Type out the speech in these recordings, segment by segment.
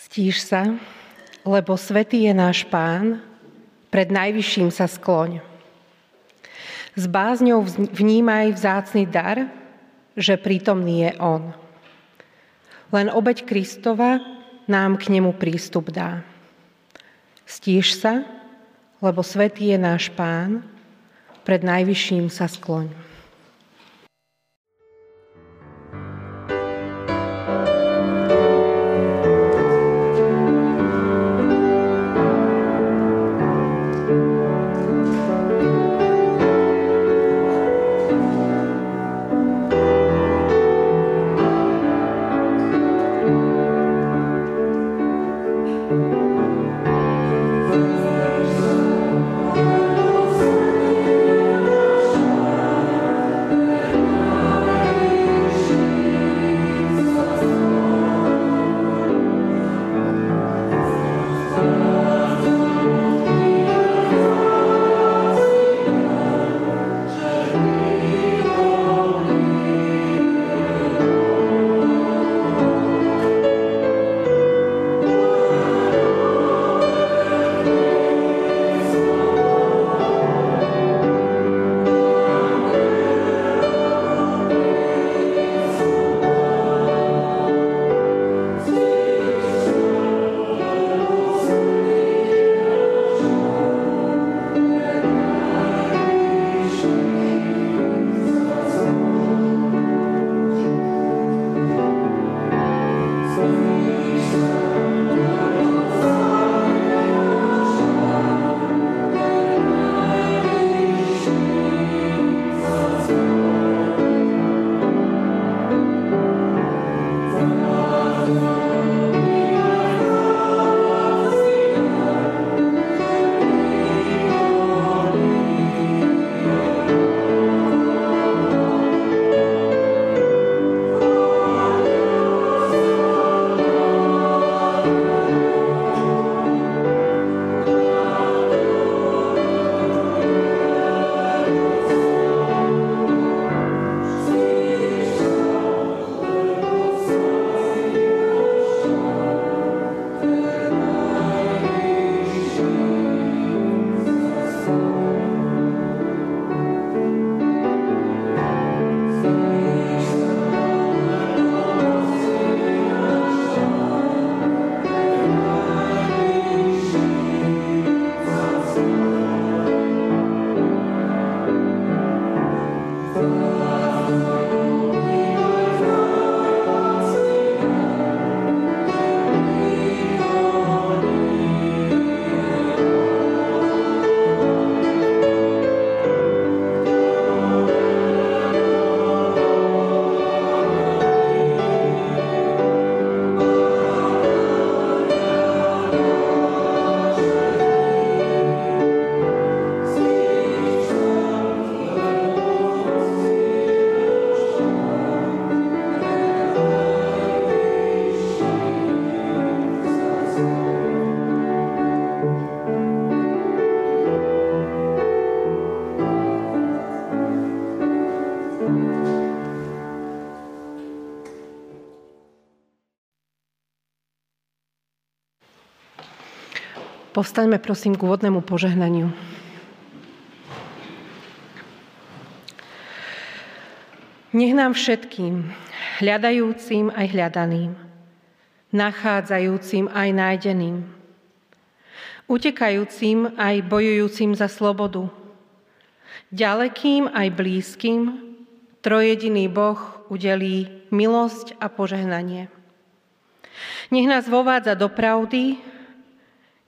Stíš sa, lebo svetý je náš pán, pred najvyšším sa skloň. S bázňou vnímaj vzácný dar, že prítomný je On. Len obeď Kristova nám k nemu prístup dá. Stíš sa, lebo svetý je náš Pán, pred najvyšším sa skloň. Povstaňme prosím k úvodnému požehnaniu. Nech nám všetkým, hľadajúcim aj hľadaným, nachádzajúcim aj nájdeným, utekajúcim aj bojujúcim za slobodu, ďalekým aj blízkym, trojediný Boh udelí milosť a požehnanie. Nech nás vovádza do pravdy,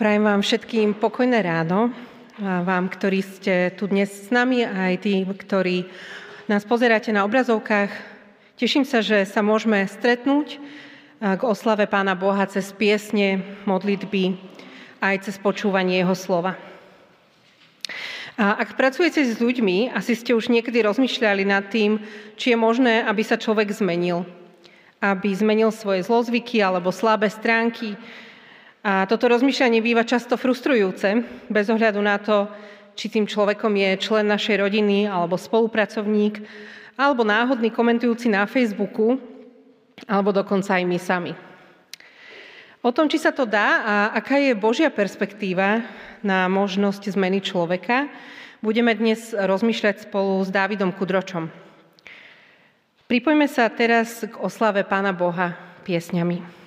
Prajem vám všetkým pokojné ráno, a vám, ktorí ste tu dnes s nami, a aj tí, ktorí nás pozeráte na obrazovkách. Teším sa, že sa môžeme stretnúť k oslave Pána Boha cez piesne, modlitby, aj cez počúvanie Jeho slova. A ak pracujete s ľuďmi, asi ste už niekedy rozmýšľali nad tým, či je možné, aby sa človek zmenil. Aby zmenil svoje zlozvyky alebo slabé stránky, a toto rozmýšľanie býva často frustrujúce, bez ohľadu na to, či tým človekom je člen našej rodiny alebo spolupracovník, alebo náhodný komentujúci na Facebooku, alebo dokonca aj my sami. O tom, či sa to dá a aká je Božia perspektíva na možnosť zmeny človeka, budeme dnes rozmýšľať spolu s Dávidom Kudročom. Pripojme sa teraz k oslave Pána Boha piesňami.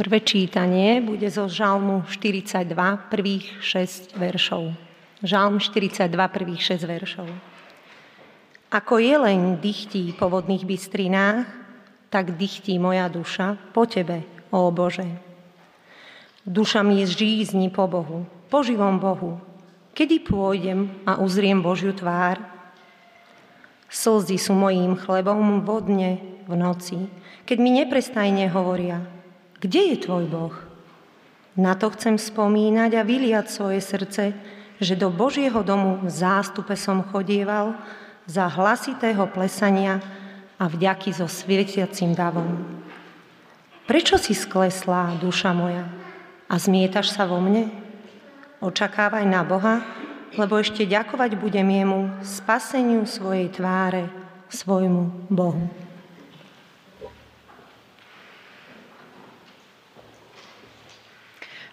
Prvé čítanie bude zo Žalmu 42, prvých 6 veršov. Žalm 42, prvých 6 veršov. Ako jeleň dychtí po vodných bystrinách, tak dychtí moja duša po Tebe, ó Bože. Duša mi žízni po Bohu, po živom Bohu. Kedy pôjdem a uzriem Božiu tvár? Slzy sú mojím chlebom vodne v noci, keď mi neprestajne hovoria – kde je tvoj Boh? Na to chcem spomínať a vyliať svoje srdce, že do Božieho domu v zástupe som chodieval za hlasitého plesania a vďaky so svietiacim davom. Prečo si skleslá, duša moja, a zmietaš sa vo mne? Očakávaj na Boha, lebo ešte ďakovať budem jemu spaseniu svojej tváre, svojmu Bohu.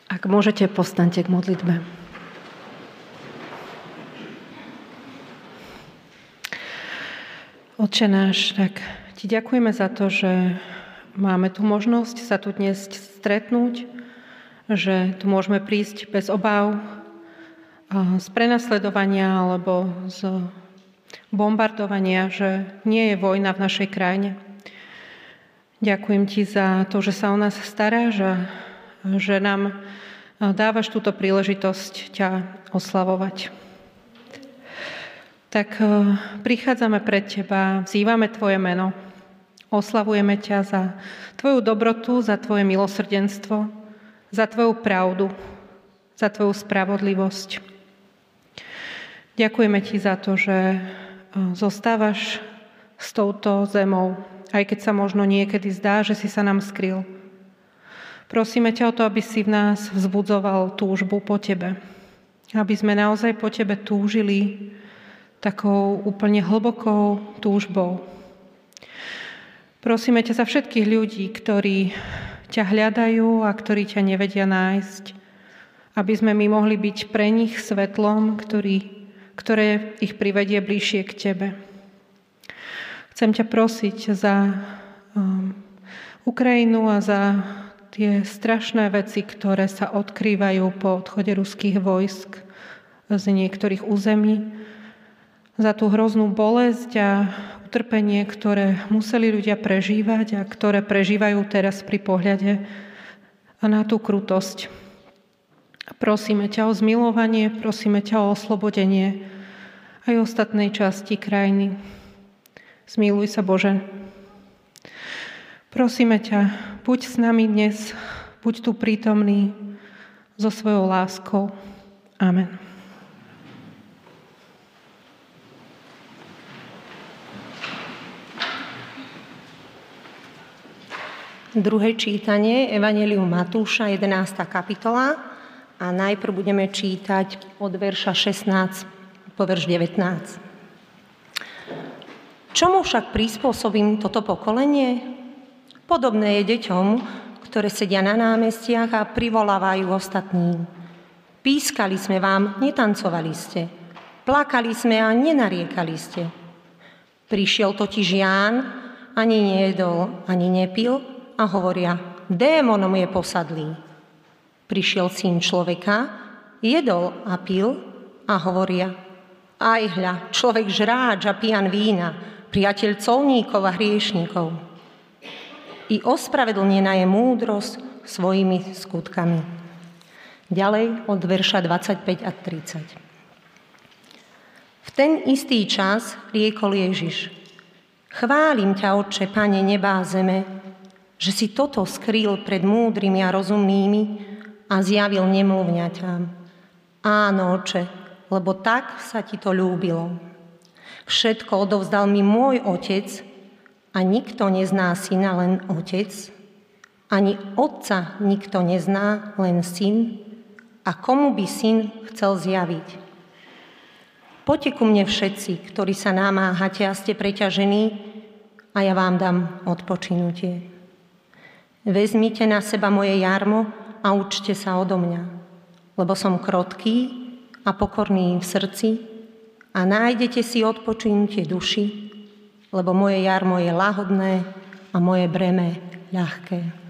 Ak môžete, postaňte k modlitbe. Oče náš, tak ti ďakujeme za to, že máme tu možnosť sa tu dnes stretnúť, že tu môžeme prísť bez obáv z prenasledovania alebo z bombardovania, že nie je vojna v našej krajine. Ďakujem ti za to, že sa o nás staráš a že nám dávaš túto príležitosť ťa oslavovať. Tak prichádzame pred Teba, vzývame Tvoje meno, oslavujeme ťa za Tvoju dobrotu, za Tvoje milosrdenstvo, za Tvoju pravdu, za Tvoju spravodlivosť. Ďakujeme Ti za to, že zostávaš s touto zemou, aj keď sa možno niekedy zdá, že si sa nám skryl. Prosíme ťa o to, aby si v nás vzbudzoval túžbu po Tebe. Aby sme naozaj po Tebe túžili takou úplne hlbokou túžbou. Prosíme ťa za všetkých ľudí, ktorí ťa hľadajú a ktorí ťa nevedia nájsť. Aby sme my mohli byť pre nich svetlom, ktorý, ktoré ich privedie bližšie k Tebe. Chcem ťa prosiť za um, Ukrajinu a za tie strašné veci, ktoré sa odkrývajú po odchode ruských vojsk z niektorých území, za tú hroznú bolesť a utrpenie, ktoré museli ľudia prežívať a ktoré prežívajú teraz pri pohľade na tú krutosť. Prosíme ťa o zmilovanie, prosíme ťa o oslobodenie aj ostatnej časti krajiny. Zmiluj sa, Bože. Prosíme ťa, buď s nami dnes, buď tu prítomný so svojou láskou. Amen. Druhé čítanie, Evangelium Matúša, 11. kapitola a najprv budeme čítať od verša 16 po verš 19. Čomu však prispôsobím toto pokolenie? Podobné je deťom, ktoré sedia na námestiach a privolávajú ostatným. Pískali sme vám, netancovali ste. Plakali sme a nenariekali ste. Prišiel totiž Ján, ani nejedol, ani nepil a hovoria, démonom je posadlý. Prišiel syn človeka, jedol a pil a hovoria, aj hľa, človek žráč a pijan vína, priateľ colníkov a hriešníkov i ospravedlnená je múdrosť svojimi skutkami. Ďalej od verša 25 a 30. V ten istý čas riekol Ježiš. Chválim ťa, Otče, Pane neba zeme, že si toto skrýl pred múdrymi a rozumnými a zjavil nemluvňaťám. Áno, Oče, lebo tak sa ti to ľúbilo. Všetko odovzdal mi môj Otec a nikto nezná syna, len otec, ani otca nikto nezná, len syn, a komu by syn chcel zjaviť. Poďte ku mne všetci, ktorí sa namáhate a ste preťažení, a ja vám dám odpočinutie. Vezmite na seba moje jarmo a učte sa odo mňa, lebo som krotký a pokorný v srdci a nájdete si odpočinutie duši, lebo moje jarmo je lahodné a moje breme ľahké.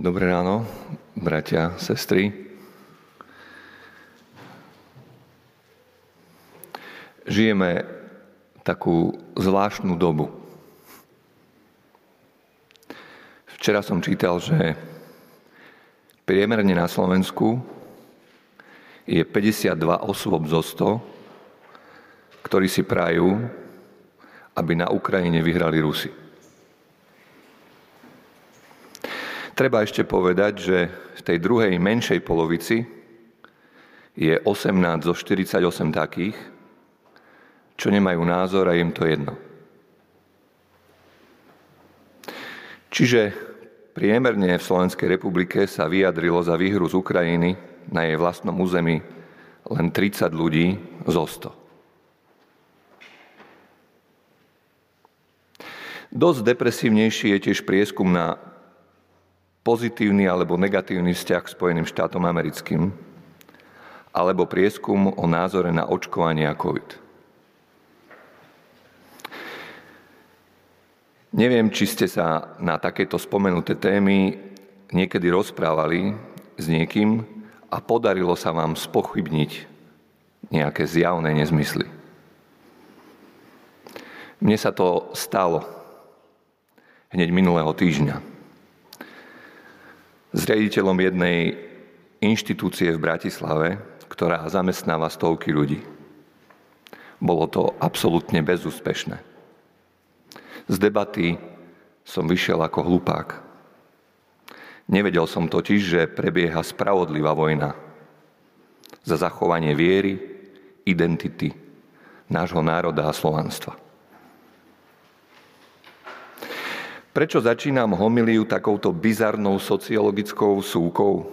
Dobré ráno, bratia, sestry. Žijeme takú zvláštnu dobu. Včera som čítal, že priemerne na Slovensku je 52 osôb zo 100, ktorí si prajú, aby na Ukrajine vyhrali Rusi. Treba ešte povedať, že v tej druhej menšej polovici je 18 zo 48 takých, čo nemajú názor a im to jedno. Čiže priemerne v Slovenskej republike sa vyjadrilo za výhru z Ukrajiny na jej vlastnom území len 30 ľudí zo 100. Dosť depresívnejší je tiež prieskum na pozitívny alebo negatívny vzťah k Spojeným štátom americkým, alebo prieskum o názore na očkovanie a COVID. Neviem, či ste sa na takéto spomenuté témy niekedy rozprávali s niekým a podarilo sa vám spochybniť nejaké zjavné nezmysly. Mne sa to stalo hneď minulého týždňa s riaditeľom jednej inštitúcie v Bratislave, ktorá zamestnáva stovky ľudí. Bolo to absolútne bezúspešné. Z debaty som vyšiel ako hlupák. Nevedel som totiž, že prebieha spravodlivá vojna za zachovanie viery, identity nášho národa a slovanstva. Prečo začínam homiliu takouto bizarnou sociologickou súkou?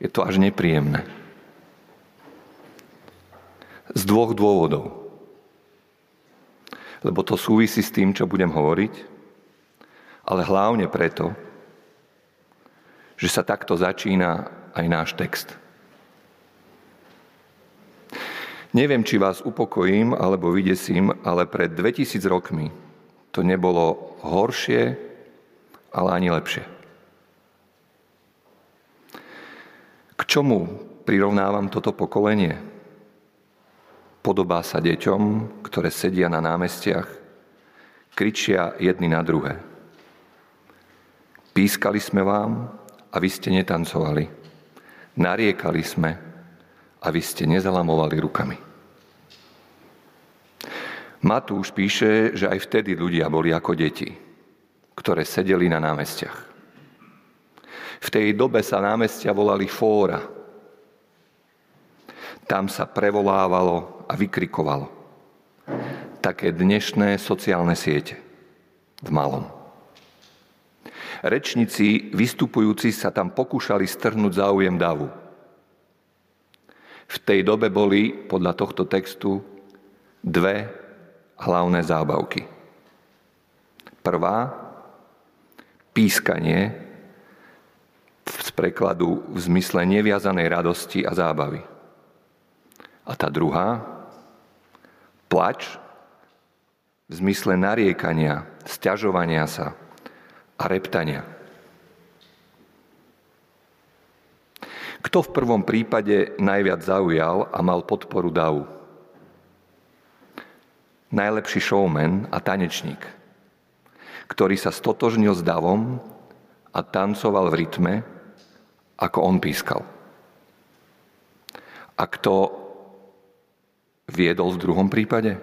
Je to až nepríjemné. Z dvoch dôvodov. Lebo to súvisí s tým, čo budem hovoriť, ale hlavne preto, že sa takto začína aj náš text. Neviem, či vás upokojím alebo vydesím, ale pred 2000 rokmi to nebolo horšie, ale ani lepšie. K čomu prirovnávam toto pokolenie? Podobá sa deťom, ktoré sedia na námestiach, kričia jedny na druhé. Pískali sme vám a vy ste netancovali. Nariekali sme a vy ste nezalamovali rukami. Matúš píše, že aj vtedy ľudia boli ako deti, ktoré sedeli na námestiach. V tej dobe sa námestia volali fóra. Tam sa prevolávalo a vykrikovalo. Také dnešné sociálne siete. V malom. Rečníci vystupujúci sa tam pokúšali strhnúť záujem davu. V tej dobe boli, podľa tohto textu, dve hlavné zábavky. Prvá, pískanie z prekladu v zmysle neviazanej radosti a zábavy. A tá druhá, plač v zmysle nariekania, sťažovania sa a reptania. Kto v prvom prípade najviac zaujal a mal podporu davu? najlepší showman a tanečník, ktorý sa stotožnil s davom a tancoval v rytme, ako on pískal. A kto viedol v druhom prípade?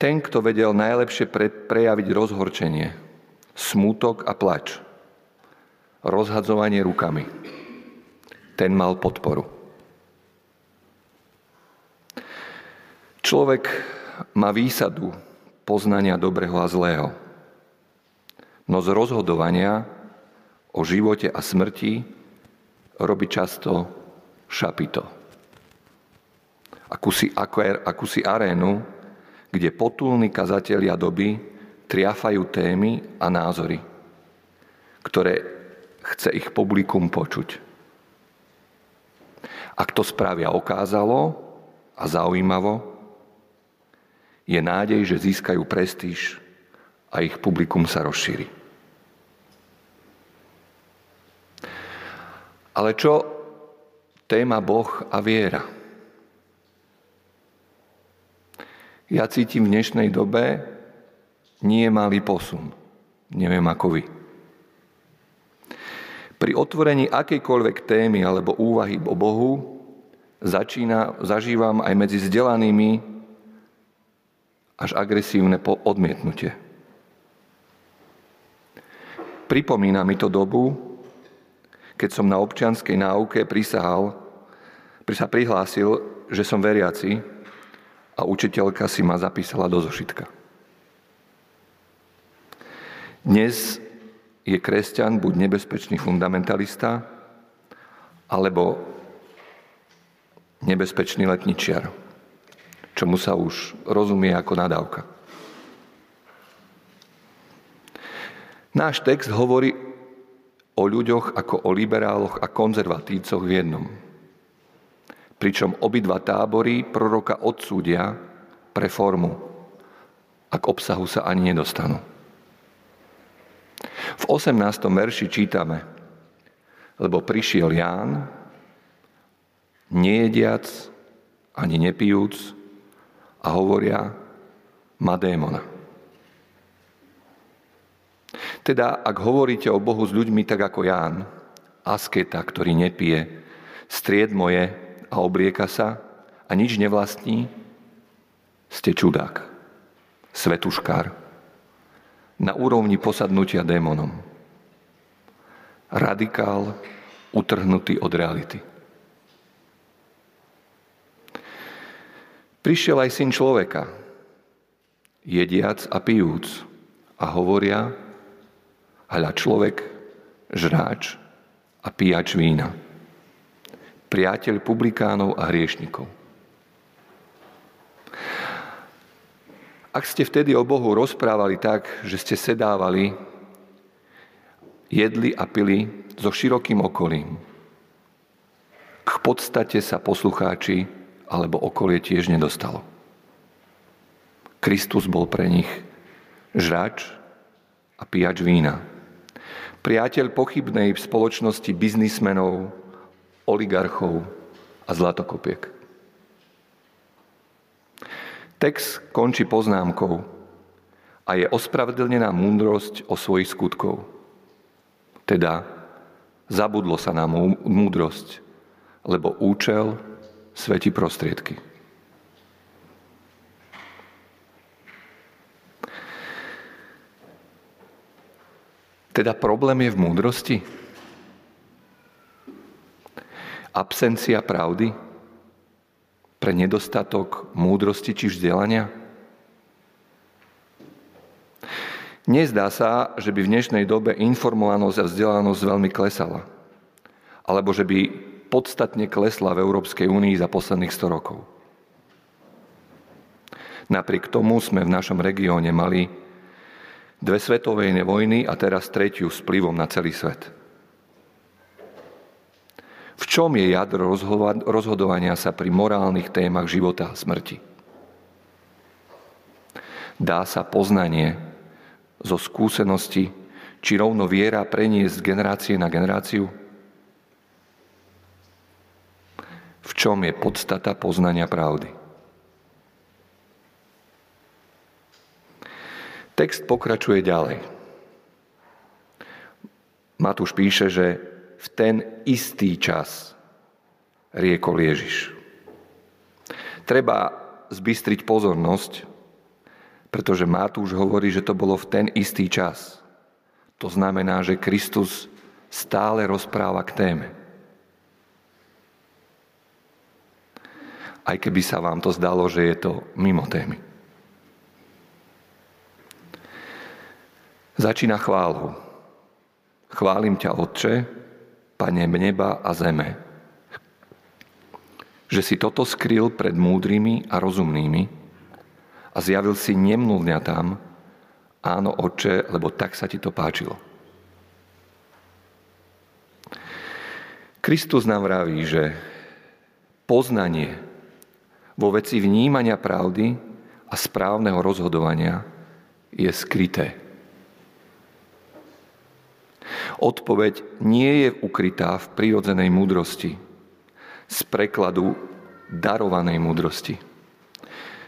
Ten, kto vedel najlepšie prejaviť rozhorčenie, smútok a plač, rozhadzovanie rukami. Ten mal podporu. Človek má výsadu poznania dobrého a zlého. No z rozhodovania o živote a smrti robí často šapito. Akúsi, akúsi arénu, kde potulní kazatelia doby triafajú témy a názory, ktoré chce ich publikum počuť. Ak to spravia okázalo a zaujímavo, je nádej, že získajú prestíž a ich publikum sa rozšíri. Ale čo téma Boh a viera? Ja cítim v dnešnej dobe nie malý posun. Neviem ako vy. Pri otvorení akejkoľvek témy alebo úvahy o Bohu začína, zažívam aj medzi vzdelanými až agresívne odmietnutie. Pripomína mi to dobu, keď som na občianskej náuke prisahal, sa prihlásil, že som veriaci a učiteľka si ma zapísala do zošitka. Dnes je kresťan buď nebezpečný fundamentalista, alebo nebezpečný letničiar, čomu sa už rozumie ako nadávka. Náš text hovorí o ľuďoch ako o liberáloch a konzervatívcoch v jednom. Pričom obidva tábory proroka odsúdia pre formu, ak obsahu sa ani nedostanú. V 18. verši čítame, lebo prišiel Ján, nejediac ani nepijúc a hovoria, má démona. Teda, ak hovoríte o Bohu s ľuďmi tak ako Ján, asketa, ktorý nepije, stried moje a oblieka sa a nič nevlastní, ste čudák, svetuškár, na úrovni posadnutia démonom. Radikál, utrhnutý od reality. Prišiel aj syn človeka, jediac a pijúc, a hovoria, hľa človek, žráč a pijač vína. Priateľ publikánov a hriešnikov. Ak ste vtedy o Bohu rozprávali tak, že ste sedávali, jedli a pili so širokým okolím, k podstate sa poslucháči alebo okolie tiež nedostalo. Kristus bol pre nich žrač a pijač vína priateľ pochybnej v spoločnosti biznismenov, oligarchov a zlatokopiek. Text končí poznámkou a je ospravedlnená múdrosť o svojich skutkov. Teda zabudlo sa na múdrosť, lebo účel svetí prostriedky. Teda problém je v múdrosti? Absencia pravdy? Pre nedostatok múdrosti či vzdelania? Nezdá sa, že by v dnešnej dobe informovanosť a vzdelanosť veľmi klesala. Alebo že by podstatne klesla v Európskej únii za posledných 100 rokov. Napriek tomu sme v našom regióne mali dve svetovej vojny a teraz tretiu s vplyvom na celý svet. V čom je jadro rozhodovania sa pri morálnych témach života a smrti? Dá sa poznanie zo skúsenosti či rovno viera preniesť z generácie na generáciu? V čom je podstata poznania pravdy? Text pokračuje ďalej. Matúš píše, že v ten istý čas riekol Ježiš. Treba zbystriť pozornosť, pretože Matúš hovorí, že to bolo v ten istý čas. To znamená, že Kristus stále rozpráva k téme. Aj keby sa vám to zdalo, že je to mimo témy. Začína chválou. Chválim ťa, Otče, Pane neba a zeme, že si toto skryl pred múdrymi a rozumnými a zjavil si tam, áno, Otče, lebo tak sa ti to páčilo. Kristus nám vraví, že poznanie vo veci vnímania pravdy a správneho rozhodovania je skryté. Odpoveď nie je ukrytá v prírodzenej múdrosti, z prekladu darovanej múdrosti.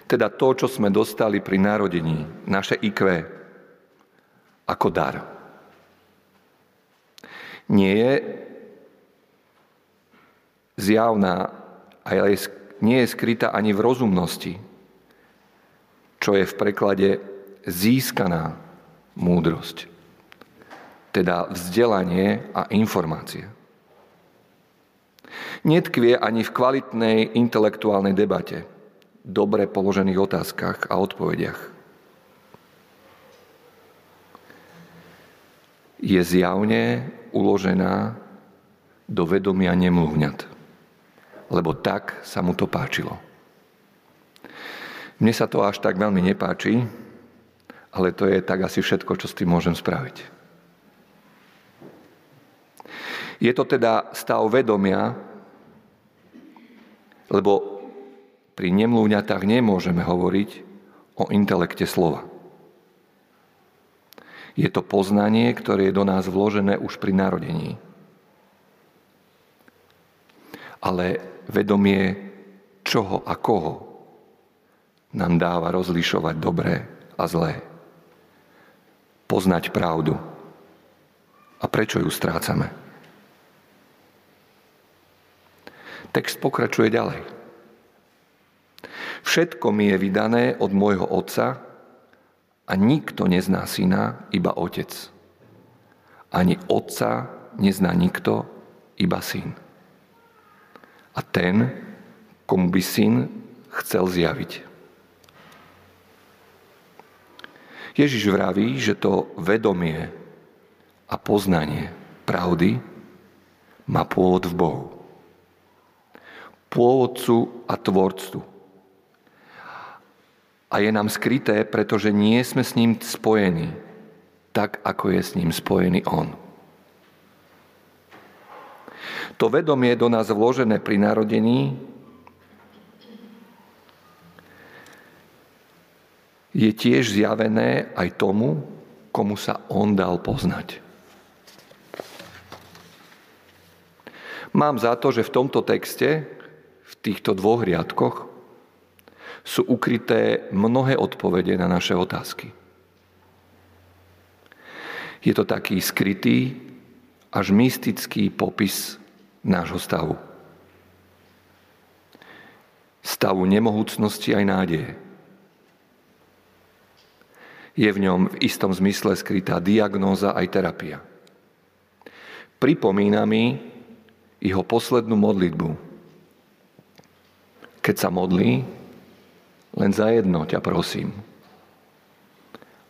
Teda to, čo sme dostali pri narodení, naše IQ, ako dar. Nie je zjavná, ale nie je skrytá ani v rozumnosti, čo je v preklade získaná múdrosť teda vzdelanie a informácie. Netkvie ani v kvalitnej intelektuálnej debate, dobre položených otázkach a odpovediach. Je zjavne uložená do vedomia nemluvňat, lebo tak sa mu to páčilo. Mne sa to až tak veľmi nepáči, ale to je tak asi všetko, čo s tým môžem spraviť. Je to teda stav vedomia, lebo pri nemlúňatách nemôžeme hovoriť o intelekte slova. Je to poznanie, ktoré je do nás vložené už pri narodení. Ale vedomie čoho a koho nám dáva rozlišovať dobré a zlé. Poznať pravdu. A prečo ju strácame? Text pokračuje ďalej. Všetko mi je vydané od môjho otca a nikto nezná syna, iba otec. Ani otca nezná nikto, iba syn. A ten, komu by syn chcel zjaviť. Ježiš vraví, že to vedomie a poznanie pravdy má pôvod v Bohu pôvodcu a tvorcu. A je nám skryté, pretože nie sme s ním spojení, tak ako je s ním spojený on. To vedomie do nás vložené pri narodení je tiež zjavené aj tomu, komu sa on dal poznať. Mám za to, že v tomto texte týchto dvoch riadkoch sú ukryté mnohé odpovede na naše otázky. Je to taký skrytý, až mystický popis nášho stavu. Stavu nemohúcnosti aj nádeje. Je v ňom v istom zmysle skrytá diagnóza aj terapia. Pripomína mi jeho poslednú modlitbu, keď sa modlí, len za jedno ťa prosím.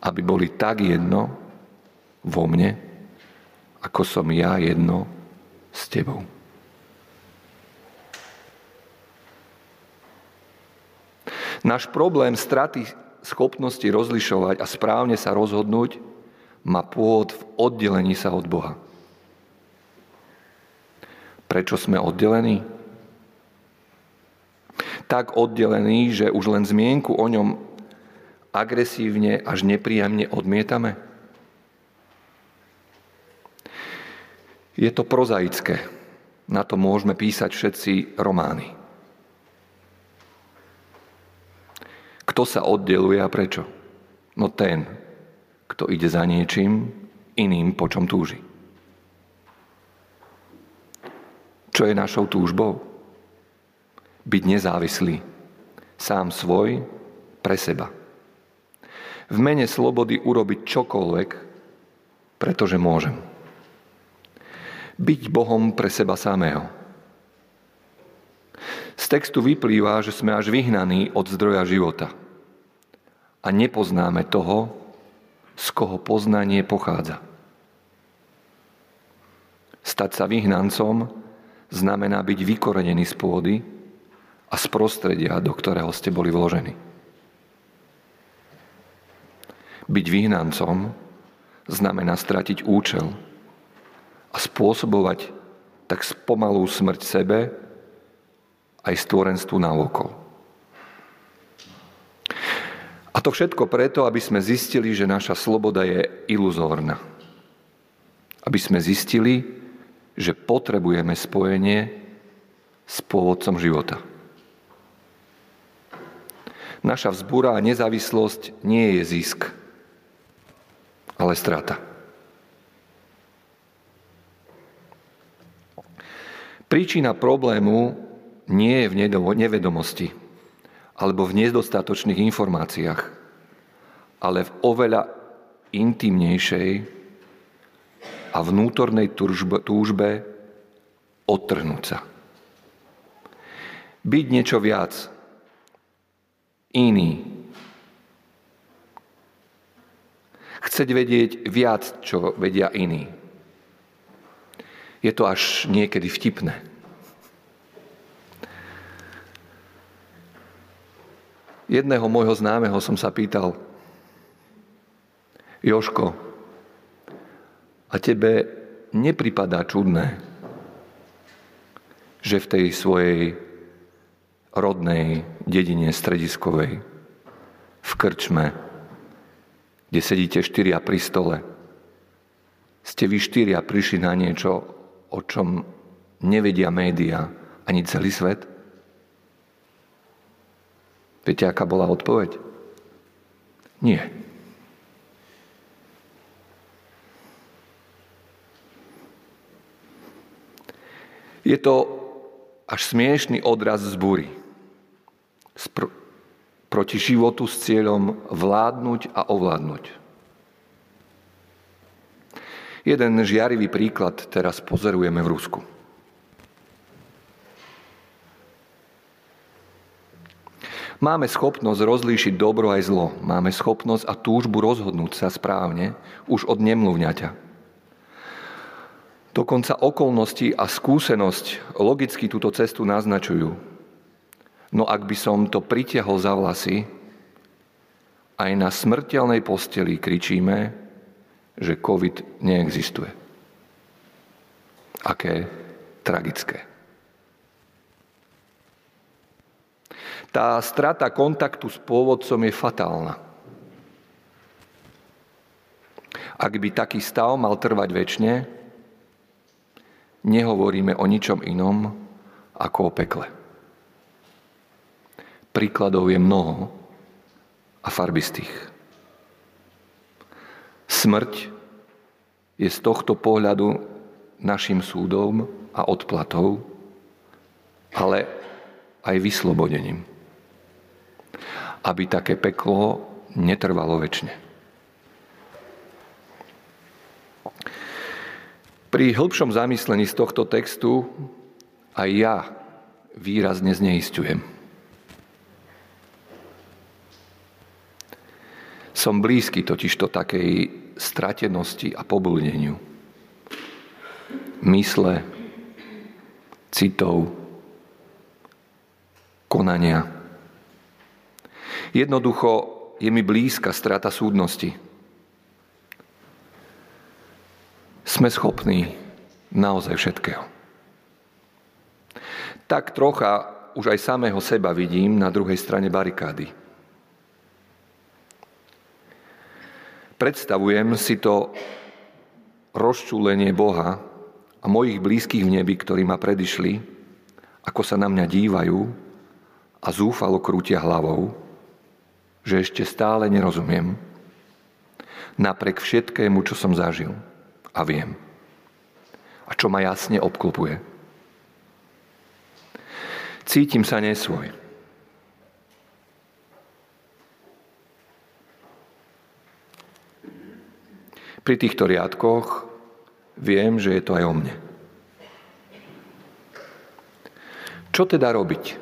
Aby boli tak jedno vo mne, ako som ja jedno s tebou. Náš problém straty schopnosti rozlišovať a správne sa rozhodnúť má pôvod v oddelení sa od Boha. Prečo sme oddelení? Tak oddelený, že už len zmienku o ňom agresívne až nepríjemne odmietame? Je to prozaické. Na to môžeme písať všetci romány. Kto sa oddeluje a prečo? No ten, kto ide za niečím iným, po čom túži. Čo je našou túžbou? Byť nezávislý, sám svoj, pre seba. V mene slobody urobiť čokoľvek, pretože môžem. Byť Bohom pre seba samého. Z textu vyplýva, že sme až vyhnaní od zdroja života a nepoznáme toho, z koho poznanie pochádza. Stať sa vyhnancom znamená byť vykorenený z pôdy, a z prostredia, do ktorého ste boli vložení. Byť vyhnancom znamená stratiť účel a spôsobovať tak spomalú smrť sebe aj stvorenstvu na okol. A to všetko preto, aby sme zistili, že naša sloboda je iluzórna. aby sme zistili, že potrebujeme spojenie s pôvodcom života. Naša vzbúra a nezávislosť nie je zisk, ale strata. Príčina problému nie je v nevedomosti alebo v nedostatočných informáciách, ale v oveľa intimnejšej a vnútornej túžbe, túžbe odtrhnúť sa. Byť niečo viac, iný. Chceť vedieť viac, čo vedia iní. Je to až niekedy vtipné. Jedného môjho známeho som sa pýtal, Joško, a tebe nepripadá čudné, že v tej svojej rodnej dedine strediskovej, v krčme, kde sedíte štyria pri stole. Ste vy štyria prišli na niečo, o čom nevedia média ani celý svet? Viete, aká bola odpoveď? Nie. Je to až smiešný odraz zbúry spr- proti životu s cieľom vládnuť a ovládnuť. Jeden žiarivý príklad teraz pozorujeme v Rusku. Máme schopnosť rozlíšiť dobro aj zlo. Máme schopnosť a túžbu rozhodnúť sa správne už od nemluvňaťa. Dokonca okolnosti a skúsenosť logicky túto cestu naznačujú. No ak by som to pritiahol za vlasy, aj na smrteľnej posteli kričíme, že COVID neexistuje. Aké tragické. Tá strata kontaktu s pôvodcom je fatálna. Ak by taký stav mal trvať väčšine, nehovoríme o ničom inom ako o pekle. Príkladov je mnoho a farbistých. Smrť je z tohto pohľadu našim súdom a odplatou, ale aj vyslobodením. Aby také peklo netrvalo väčšine. Pri hĺbšom zamyslení z tohto textu aj ja výrazne zneistujem. Som blízky totižto takej stratenosti a poblneniu. Mysle, citov, konania. Jednoducho je mi blízka strata súdnosti. Sme schopní naozaj všetkého. Tak trocha už aj samého seba vidím na druhej strane barikády. Predstavujem si to rozčúlenie Boha a mojich blízkych v nebi, ktorí ma predišli, ako sa na mňa dívajú a zúfalo krútia hlavou, že ešte stále nerozumiem, napriek všetkému, čo som zažil a viem. A čo ma jasne obklopuje. Cítim sa nesvoj. Pri týchto riadkoch viem, že je to aj o mne. Čo teda robiť?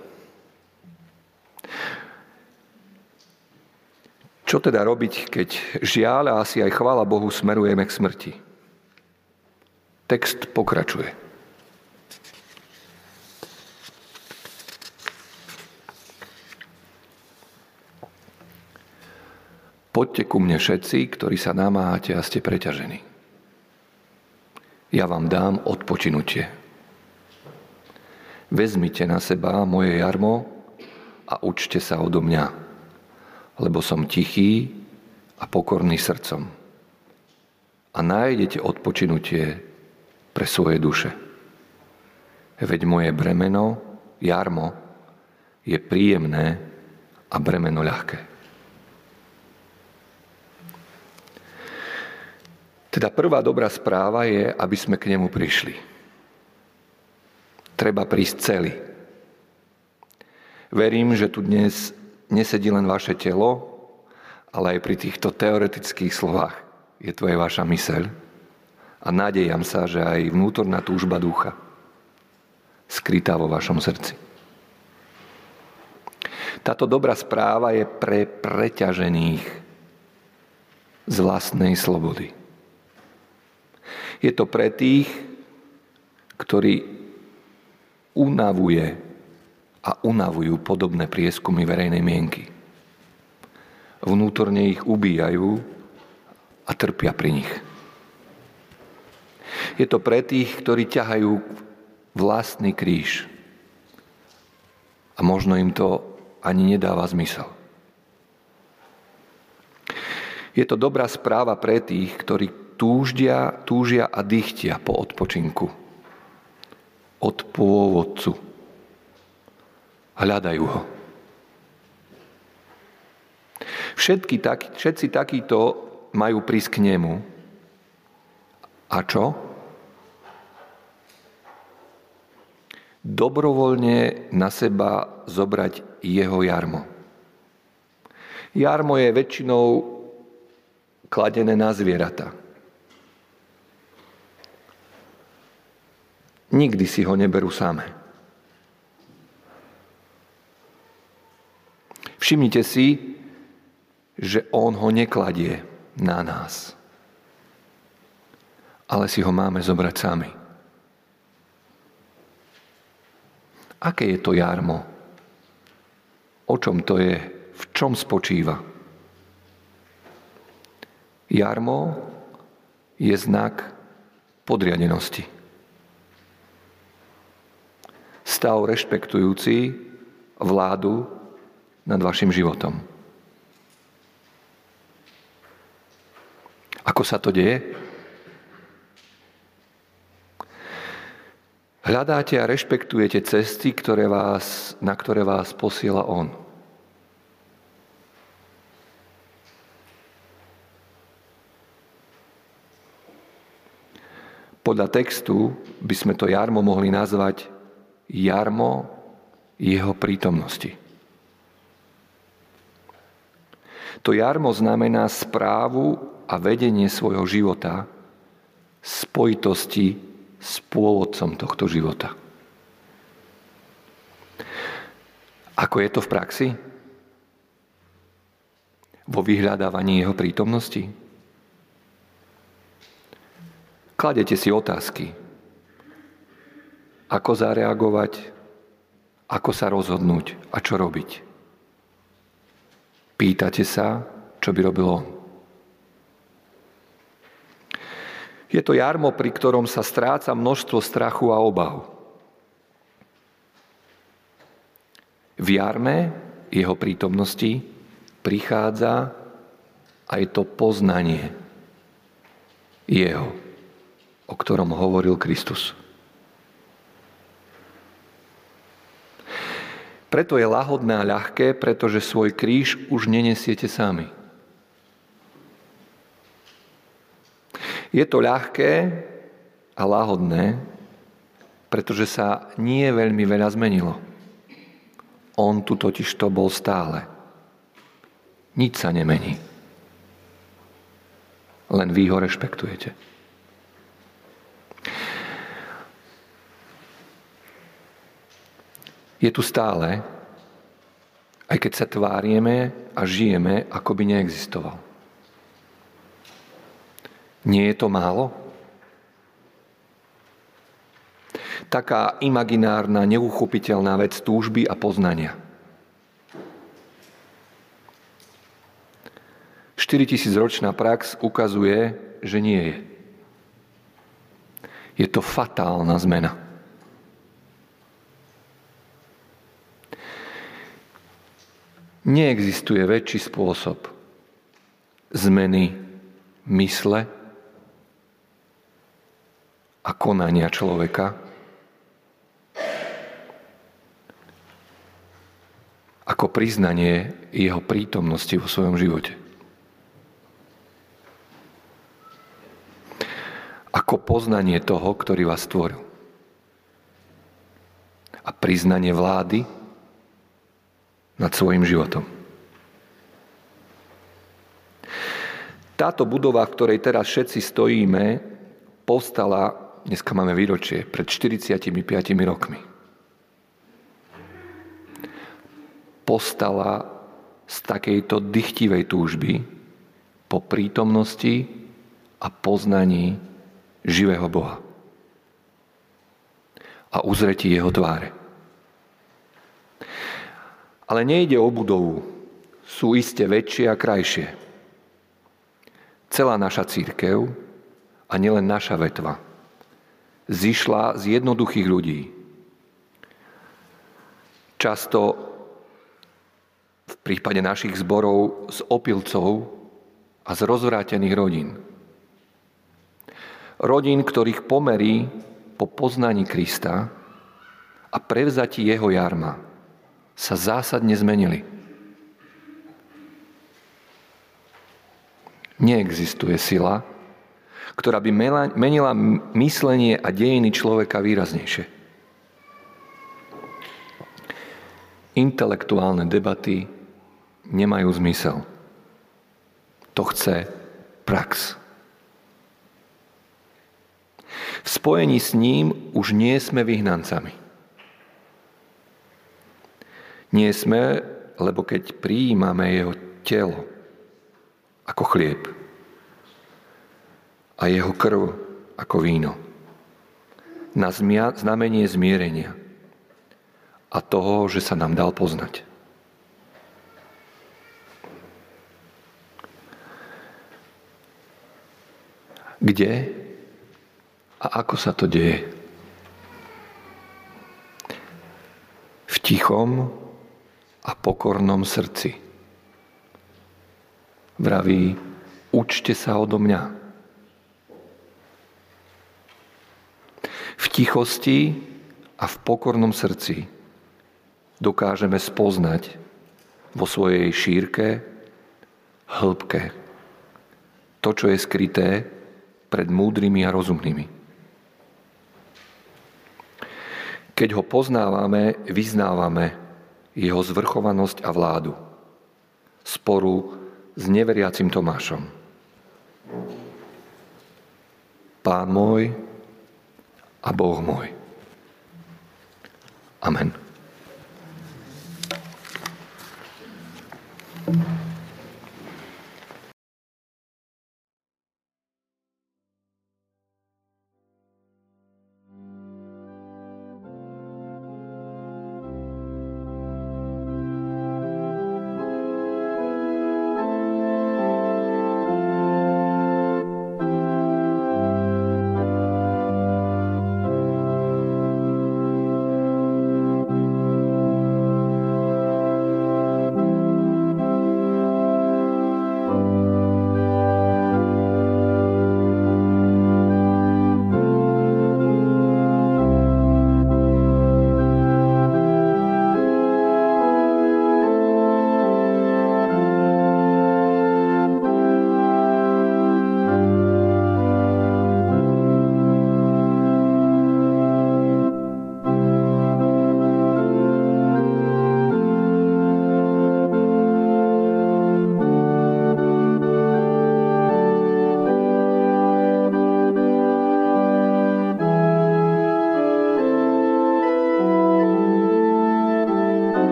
Čo teda robiť, keď žiaľ a asi aj chvála Bohu smerujeme k smrti? Text pokračuje. Poďte ku mne všetci, ktorí sa namáhate a ste preťažení. Ja vám dám odpočinutie. Vezmite na seba moje jarmo a učte sa odo mňa, lebo som tichý a pokorný srdcom. a nájdete odpočinutie pre svoje duše. Veď moje bremeno, jarmo, je príjemné a bremeno ľahké. Teda prvá dobrá správa je, aby sme k nemu prišli. Treba prísť celý. Verím, že tu dnes nesedí len vaše telo, ale aj pri týchto teoretických slovách je tu aj vaša myseľ. A nádejam sa, že aj vnútorná túžba ducha skrytá vo vašom srdci. Táto dobrá správa je pre preťažených z vlastnej slobody. Je to pre tých, ktorí unavuje a unavujú podobné prieskumy verejnej mienky. Vnútorne ich ubíjajú a trpia pri nich. Je to pre tých, ktorí ťahajú vlastný kríž. A možno im to ani nedáva zmysel. Je to dobrá správa pre tých, ktorí túždia, túžia a dychtia po odpočinku. Od pôvodcu. Hľadajú ho. Všetky tak, všetci takíto majú prísť k nemu. A čo? Dobrovoľne na seba zobrať jeho jarmo. Jarmo je väčšinou kladené na zvieratá. Nikdy si ho neberú samé. Všimnite si, že on ho nekladie na nás, ale si ho máme zobrať sami. Aké je to jarmo? O čom to je? V čom spočíva? Jarmo je znak podriadenosti stav rešpektujúci vládu nad vašim životom. Ako sa to deje? Hľadáte a rešpektujete cesty, ktoré vás, na ktoré vás posiela On. Podľa textu by sme to jarmo mohli nazvať jarmo jeho prítomnosti. To jarmo znamená správu a vedenie svojho života spojitosti s pôvodcom tohto života. Ako je to v praxi? Vo vyhľadávaní jeho prítomnosti? Kladete si otázky. Ako zareagovať, ako sa rozhodnúť a čo robiť. Pýtate sa, čo by robil on. Je to jarmo, pri ktorom sa stráca množstvo strachu a obav. V jarme jeho prítomnosti prichádza aj to poznanie jeho, o ktorom hovoril Kristus. Preto je lahodné a ľahké, pretože svoj kríž už nenesiete sami. Je to ľahké a lahodné, pretože sa nie veľmi veľa zmenilo. On tu totiž to bol stále. Nič sa nemení. Len vy ho rešpektujete. Je tu stále, aj keď sa tvárieme a žijeme, ako by neexistoval. Nie je to málo? Taká imaginárna, neuchopiteľná vec túžby a poznania. 4000 ročná prax ukazuje, že nie je. Je to fatálna zmena. Neexistuje väčší spôsob zmeny mysle a konania človeka, ako priznanie jeho prítomnosti vo svojom živote. Ako poznanie toho, ktorý vás stvoril. A priznanie vlády nad svojim životom. Táto budova, v ktorej teraz všetci stojíme, povstala, dneska máme výročie, pred 45 rokmi. Postala z takejto dychtivej túžby po prítomnosti a poznaní živého Boha a uzretí jeho tváre. Ale nejde o budovu, sú iste väčšie a krajšie celá naša církev a nielen naša vetva zišla z jednoduchých ľudí. Často v prípade našich zborov z opilcov a z rozvrátených rodín. Rodín, ktorých pomerí po poznaní Krista a prevzatí jeho jarma sa zásadne zmenili. Neexistuje sila, ktorá by menila myslenie a dejiny človeka výraznejšie. Intelektuálne debaty nemajú zmysel. To chce prax. V spojení s ním už nie sme vyhnancami. Nie sme, lebo keď prijímame jeho telo, ako chlieb a jeho krv ako víno. Na znamenie zmierenia a toho, že sa nám dal poznať. Kde a ako sa to deje? V tichom a pokornom srdci vraví, učte sa odo mňa. V tichosti a v pokornom srdci dokážeme spoznať vo svojej šírke, hĺbke to, čo je skryté pred múdrymi a rozumnými. Keď ho poznávame, vyznávame jeho zvrchovanosť a vládu. Sporu s neveriacim Tomášom. Pán môj a Boh môj. Amen. thank you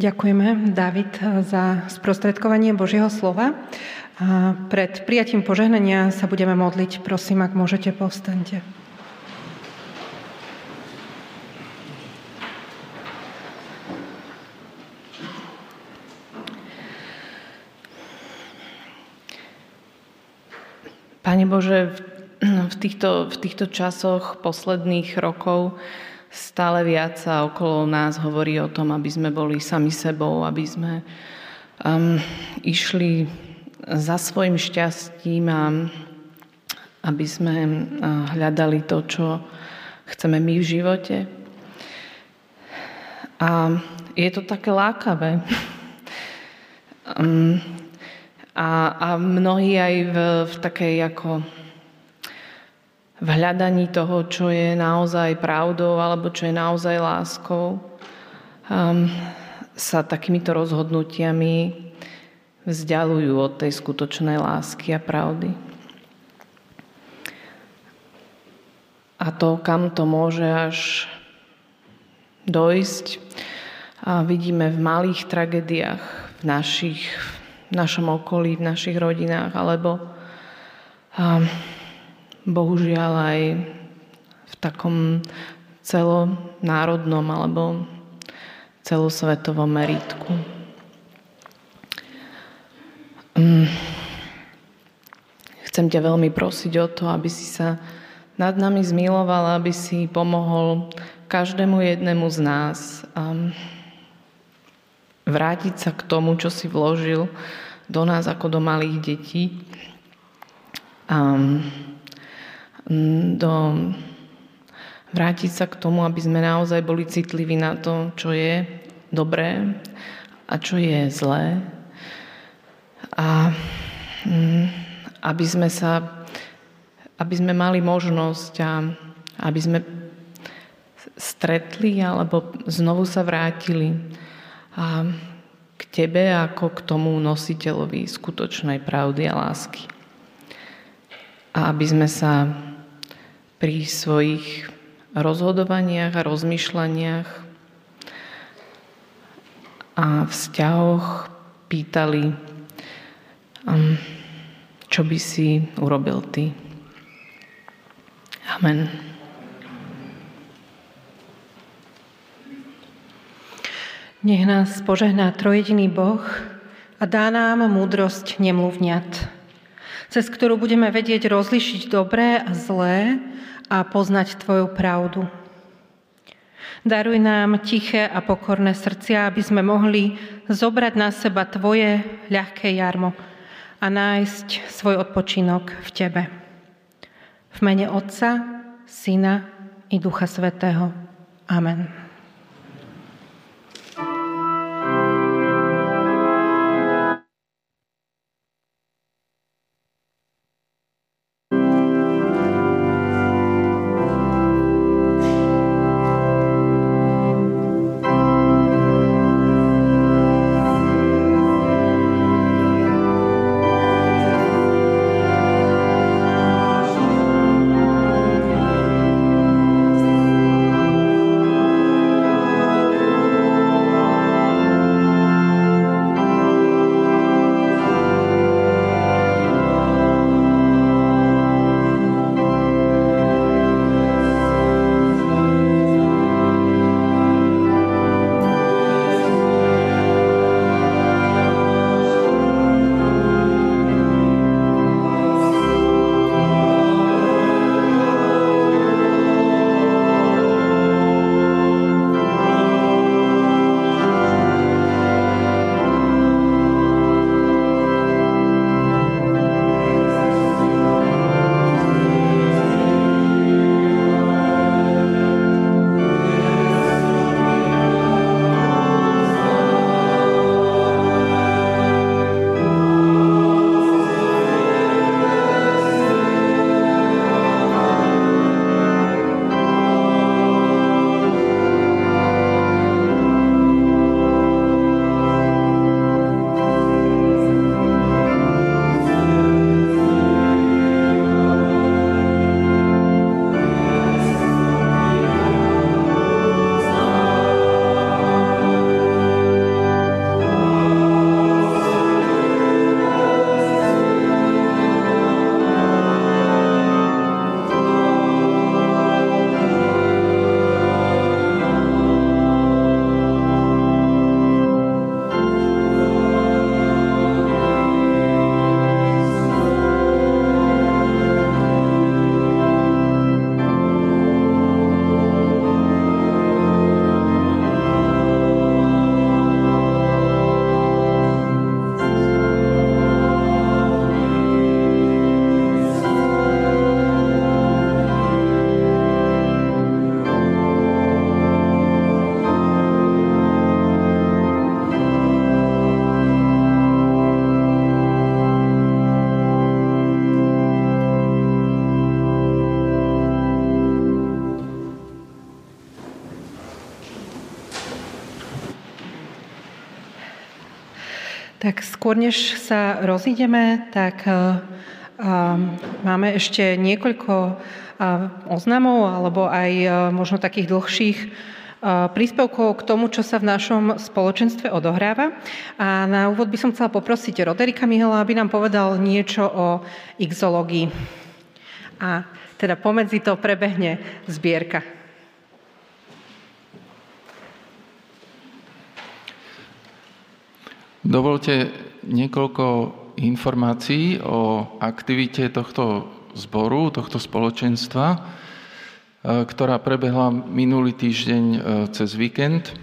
Ďakujeme, David, za sprostredkovanie Božieho slova. A pred prijatím požehnania sa budeme modliť. Prosím, ak môžete, povstaňte. Pane Bože, v týchto, v týchto časoch posledných rokov stále viac sa okolo nás hovorí o tom, aby sme boli sami sebou, aby sme um, išli za svojim šťastím a aby sme uh, hľadali to, čo chceme my v živote. A je to také lákavé. um, a, a mnohí aj v, v takej ako v hľadaní toho, čo je naozaj pravdou alebo čo je naozaj láskou, um, sa takýmito rozhodnutiami vzdialujú od tej skutočnej lásky a pravdy. A to, kam to môže až dojsť, a vidíme v malých tragédiách v, našich, v našom okolí, v našich rodinách, alebo um, bohužiaľ aj v takom celonárodnom alebo celosvetovom meritku. Mm. Chcem ťa veľmi prosiť o to, aby si sa nad nami zmiloval, aby si pomohol každému jednému z nás um, vrátiť sa k tomu, čo si vložil do nás ako do malých detí. Um, do, vrátiť sa k tomu, aby sme naozaj boli citliví na to, čo je dobré a čo je zlé. A aby sme sa, aby sme mali možnosť a aby sme stretli alebo znovu sa vrátili a k tebe ako k tomu nositeľovi skutočnej pravdy a lásky. A aby sme sa pri svojich rozhodovaniach a rozmýšľaniach a vzťahoch pýtali, čo by si urobil ty. Amen. Nech nás požehná trojediný Boh a dá nám múdrosť nemluvňat, cez ktorú budeme vedieť rozlišiť dobré a zlé a poznať Tvoju pravdu. Daruj nám tiché a pokorné srdcia, aby sme mohli zobrať na seba Tvoje ľahké jarmo a nájsť svoj odpočinok v Tebe. V mene Otca, Syna i Ducha Svetého. Amen. Skôr, než sa rozídeme, tak máme ešte niekoľko oznamov alebo aj možno takých dlhších príspevkov k tomu, čo sa v našom spoločenstve odohráva. A na úvod by som chcela poprosiť Roderika Mihela, aby nám povedal niečo o exológii. A teda pomedzi to prebehne zbierka. Dovolte niekoľko informácií o aktivite tohto zboru, tohto spoločenstva, e, ktorá prebehla minulý týždeň e, cez víkend. E,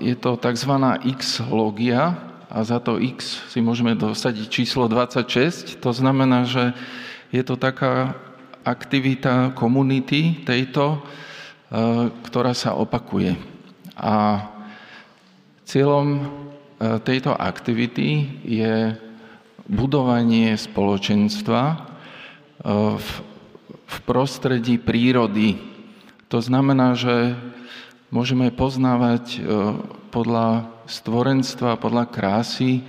je to tzv. X-logia a za to X si môžeme dosadiť číslo 26. To znamená, že je to taká aktivita komunity tejto, ktorá sa opakuje. A cieľom tejto aktivity je budovanie spoločenstva e, v prostredí prírody. To znamená, že môžeme poznávať e, podľa stvorenstva, podľa krásy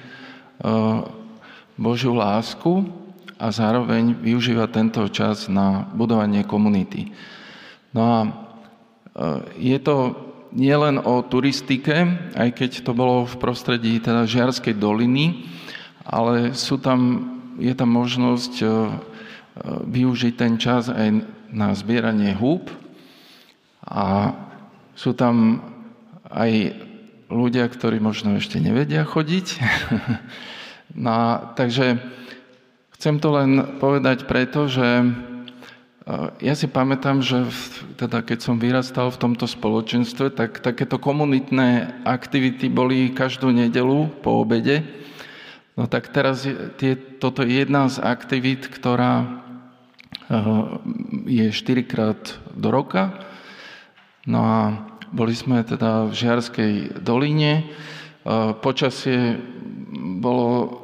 Božiu lásku a zároveň využívať tento čas na budovanie komunity. No a je to nielen o turistike, aj keď to bolo v prostredí teda Žiarskej doliny, ale sú tam, je tam možnosť e, e, využiť ten čas aj na zbieranie húb a sú tam aj ľudia, ktorí možno ešte nevedia chodiť. no, takže chcem to len povedať preto, že ja si pamätám, že teda keď som vyrastal v tomto spoločenstve, tak takéto komunitné aktivity boli každú nedelu po obede. No tak teraz je, tie, toto je jedna z aktivít, ktorá je štyrikrát do roka. No a boli sme teda v Žiarskej doline. Počasie bolo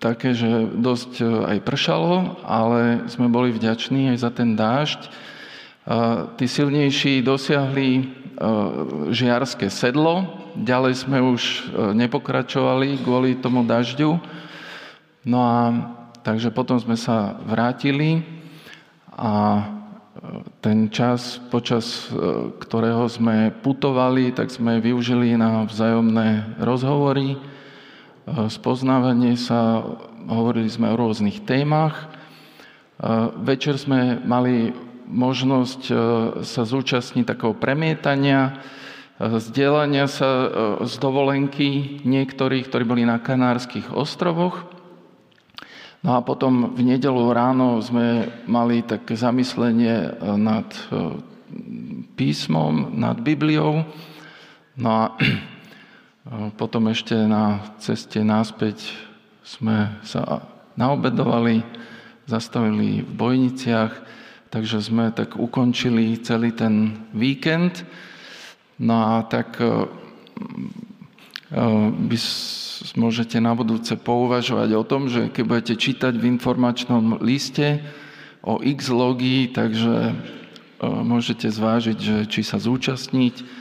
také, že dosť e, aj pršalo, ale sme boli vďační aj za ten dážď. Tí silnejší dosiahli e, žiarské sedlo, ďalej sme už e, nepokračovali kvôli tomu dažďu. No a takže potom sme sa vrátili a ten čas, počas ktorého sme putovali, tak sme využili na vzájomné rozhovory, spoznávanie sa, hovorili sme o rôznych témach. Večer sme mali možnosť e, sa zúčastniť takého premietania, e, zdieľania sa e, z dovolenky niektorých, ktorí boli na Kanárskych ostrovoch. No a potom v nedelu ráno sme mali také zamyslenie nad písmom, nad Bibliou. No a potom ešte na ceste náspäť sme sa naobedovali, zastavili v Bojniciach, takže sme tak ukončili celý ten víkend. No a tak e, e, by môžete na budúce pouvažovať o tom, že keď budete čítať v informačnom liste o X logii, takže e, môžete zvážiť, že či sa zúčastniť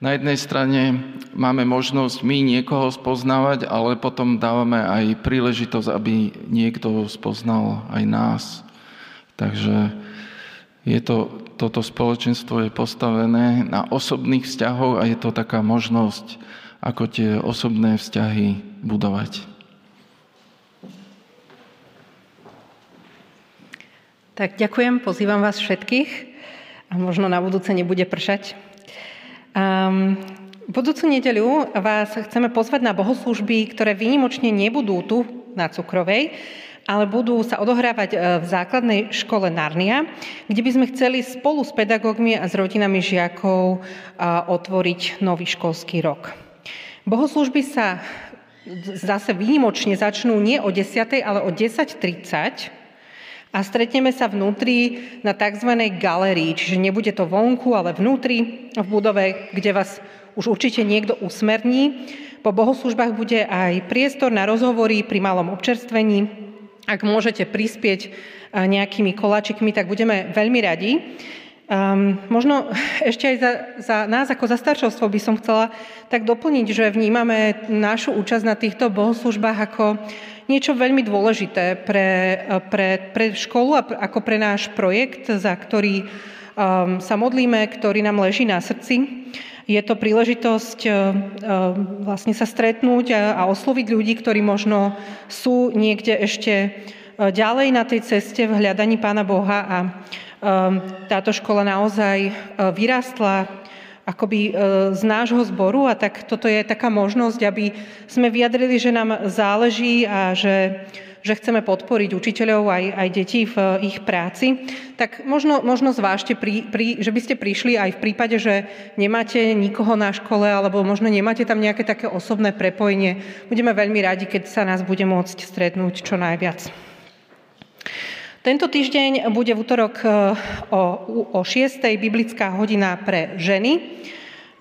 na jednej strane máme možnosť my niekoho spoznávať, ale potom dávame aj príležitosť, aby niekto spoznal aj nás. Takže je to, toto spoločenstvo je postavené na osobných vzťahoch a je to taká možnosť, ako tie osobné vzťahy budovať. Tak ďakujem, pozývam vás všetkých a možno na budúce nebude pršať. Um, budúcu nedeľu vás chceme pozvať na bohoslužby, ktoré výnimočne nebudú tu na Cukrovej, ale budú sa odohrávať e, v základnej škole Narnia, kde by sme chceli spolu s pedagógmi a s rodinami žiakov e, otvoriť nový školský rok. Bohoslužby sa zase výnimočne začnú nie o 10. ale o 10.30 a stretneme sa vnútri na tzv. galerii, čiže nebude to vonku, ale vnútri v budove, kde vás už určite niekto usmerní. Po bohoslužbách bude aj priestor na rozhovory pri malom občerstvení. Ak môžete prispieť nejakými koláčikmi, tak budeme veľmi radi. Um, možno ešte aj za, za nás ako za staršovstvo by som chcela tak doplniť, že vnímame našu účasť na týchto bohoslužbách ako niečo veľmi dôležité pre, pre, pre školu a ako pre náš projekt, za ktorý um, sa modlíme, ktorý nám leží na srdci. Je to príležitosť uh, vlastne sa stretnúť a, a osloviť ľudí, ktorí možno sú niekde ešte ďalej na tej ceste v hľadaní Pána Boha a um, táto škola naozaj uh, vyrástla akoby e, z nášho zboru a tak toto je taká možnosť, aby sme vyjadrili, že nám záleží a že, že chceme podporiť učiteľov aj, aj detí v ich práci, tak možno, možno zvážte, pri, pri, že by ste prišli aj v prípade, že nemáte nikoho na škole alebo možno nemáte tam nejaké také osobné prepojenie. Budeme veľmi radi, keď sa nás bude môcť stretnúť čo najviac. Tento týždeň bude v útorok e, o, o 6. biblická hodina pre ženy,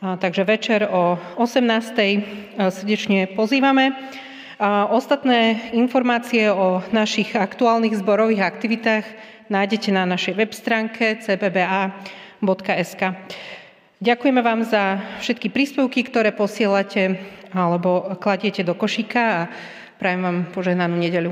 takže večer o 18. E, srdečne pozývame. Ostatné informácie o našich aktuálnych zborových aktivitách nájdete na našej web stránke cbba.sk. Ďakujeme vám za všetky príspevky, ktoré posielate alebo kladiete do košíka a prajem vám požehnanú nedeľu.